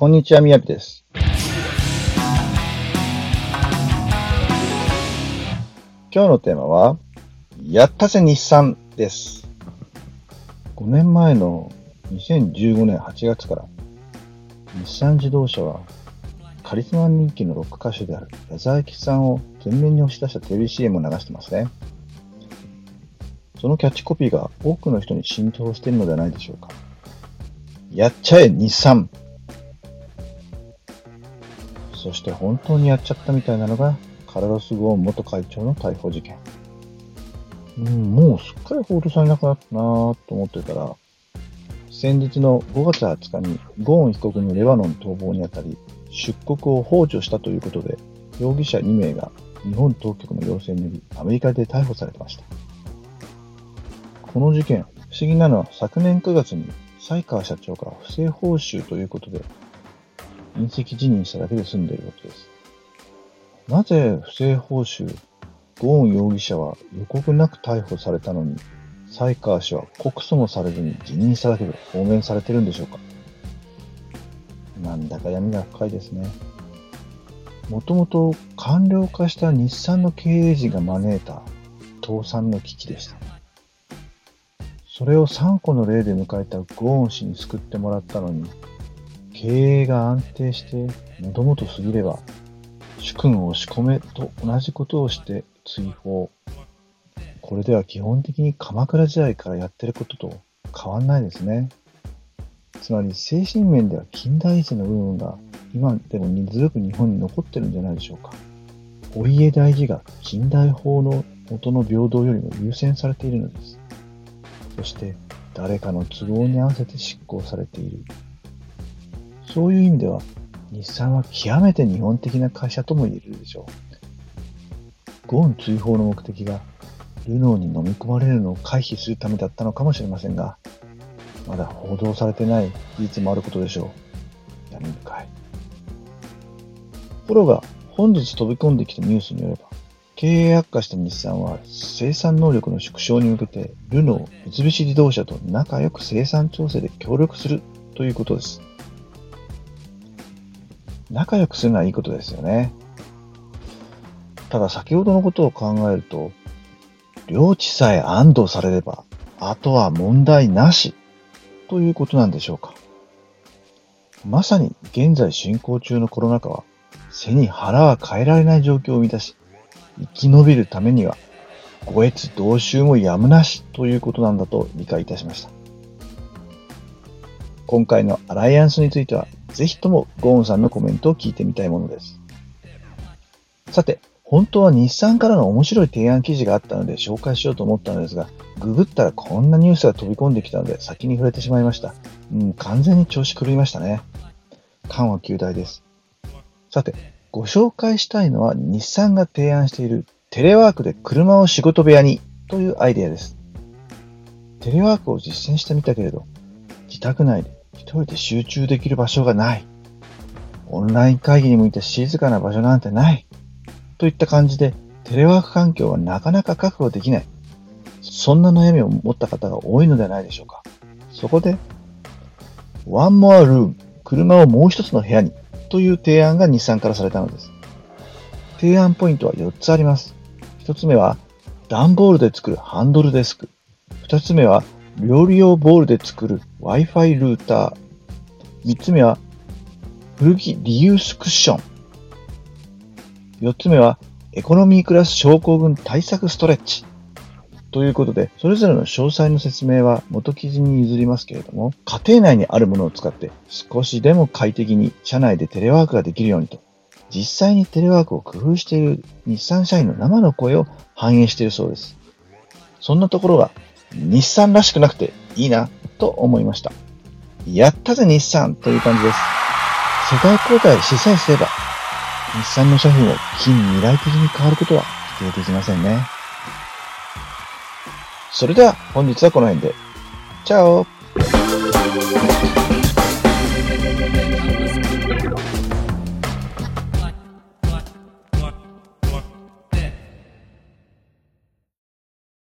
こんにちは、みやびです。今日のテーマは、やったぜ日産です。5年前の2015年8月から、日産自動車は、カリスマ人気のロック歌手である矢沢永吉さんを前面に押し出したテレビ CM を流してますね。そのキャッチコピーが多くの人に浸透しているのではないでしょうか。やっちゃえ日産そして本当にやっちゃったみたいなのが、カルロス・ゴーン元会長の逮捕事件。うん、もうすっかり報道されなくなったなぁと思ってたら、先日の5月20日にゴーン被告のレバノン逃亡にあたり、出国を放助したということで、容疑者2名が日本当局の要請によりアメリカで逮捕されてました。この事件、不思議なのは昨年9月に西川社長が不正報酬ということで、隕石辞任しただけで済んでいることです。なぜ不正報酬、ゴーン容疑者は予告なく逮捕されたのに、西川氏は告訴もされずに辞任しただけで放免されてるんでしょうか？なんだか闇が深いですね。もともと官僚化した日産の経営陣が招いた倒産の危機でした。それを3個の例で迎えたゴーン氏に救ってもらったのに、経営が安定して喉元過ぎれば、主君を押し込めと同じことをして追放。これでは基本的に鎌倉時代からやってることと変わんないですね。つまり精神面では近代一の部分が今でも根強く日本に残ってるんじゃないでしょうか。お家大事が近代法の元の平等よりも優先されているのです。そして誰かの都合に合わせて執行されている。そういう意味では日産は極めて日本的な会社とも言えるでしょう。ゴーン追放の目的がルノーに飲み込まれるのを回避するためだったのかもしれませんが、まだ報道されてない事実もあることでしょう。闇深い。ところが、本日飛び込んできたニュースによれば、経営悪化した日産は生産能力の縮小に向けて、ルノー、三菱自動車と仲良く生産調整で協力するということです。仲良くするのはいいことですよね。ただ先ほどのことを考えると、領地さえ安堵されれば、あとは問題なしということなんでしょうか。まさに現在進行中のコロナ禍は、背に腹は変えられない状況を生み出し、生き延びるためには、五越同州もやむなしということなんだと理解いたしました。今回のアライアンスについては、ぜひともゴーンさんのコメントを聞いてみたいものです。さて、本当は日産からの面白い提案記事があったので紹介しようと思ったのですが、ググったらこんなニュースが飛び込んできたので先に触れてしまいました。うん、完全に調子狂いましたね。緩和球大です。さて、ご紹介したいのは日産が提案しているテレワークで車を仕事部屋にというアイデアです。テレワークを実践してみたけれど、自宅内で人で集中できる場所がない。オンライン会議に向いた静かな場所なんてない。といった感じで、テレワーク環境はなかなか確保できない。そんな悩みを持った方が多いのではないでしょうか。そこで、One More Room 車をもう一つの部屋にという提案が日産からされたのです。提案ポイントは4つあります。1つ目は、段ボールで作るハンドルデスク。2つ目は、料理用ボールで作る Wi-Fi ルーター。3つ目は、古着リユースクッション。4つ目は、エコノミークラス症候群対策ストレッチ。ということで、それぞれの詳細の説明は元記事に譲りますけれども、家庭内にあるものを使って少しでも快適に社内でテレワークができるようにと、実際にテレワークを工夫している日産社員の生の声を反映しているそうです。そんなところが日産らしくなくていいなと思いました。やったぜ日産という感じです。世代交代しさえすれば、日産の商品を近未来的に変わることは否定できませんね。それでは本日はこの辺で。チャオ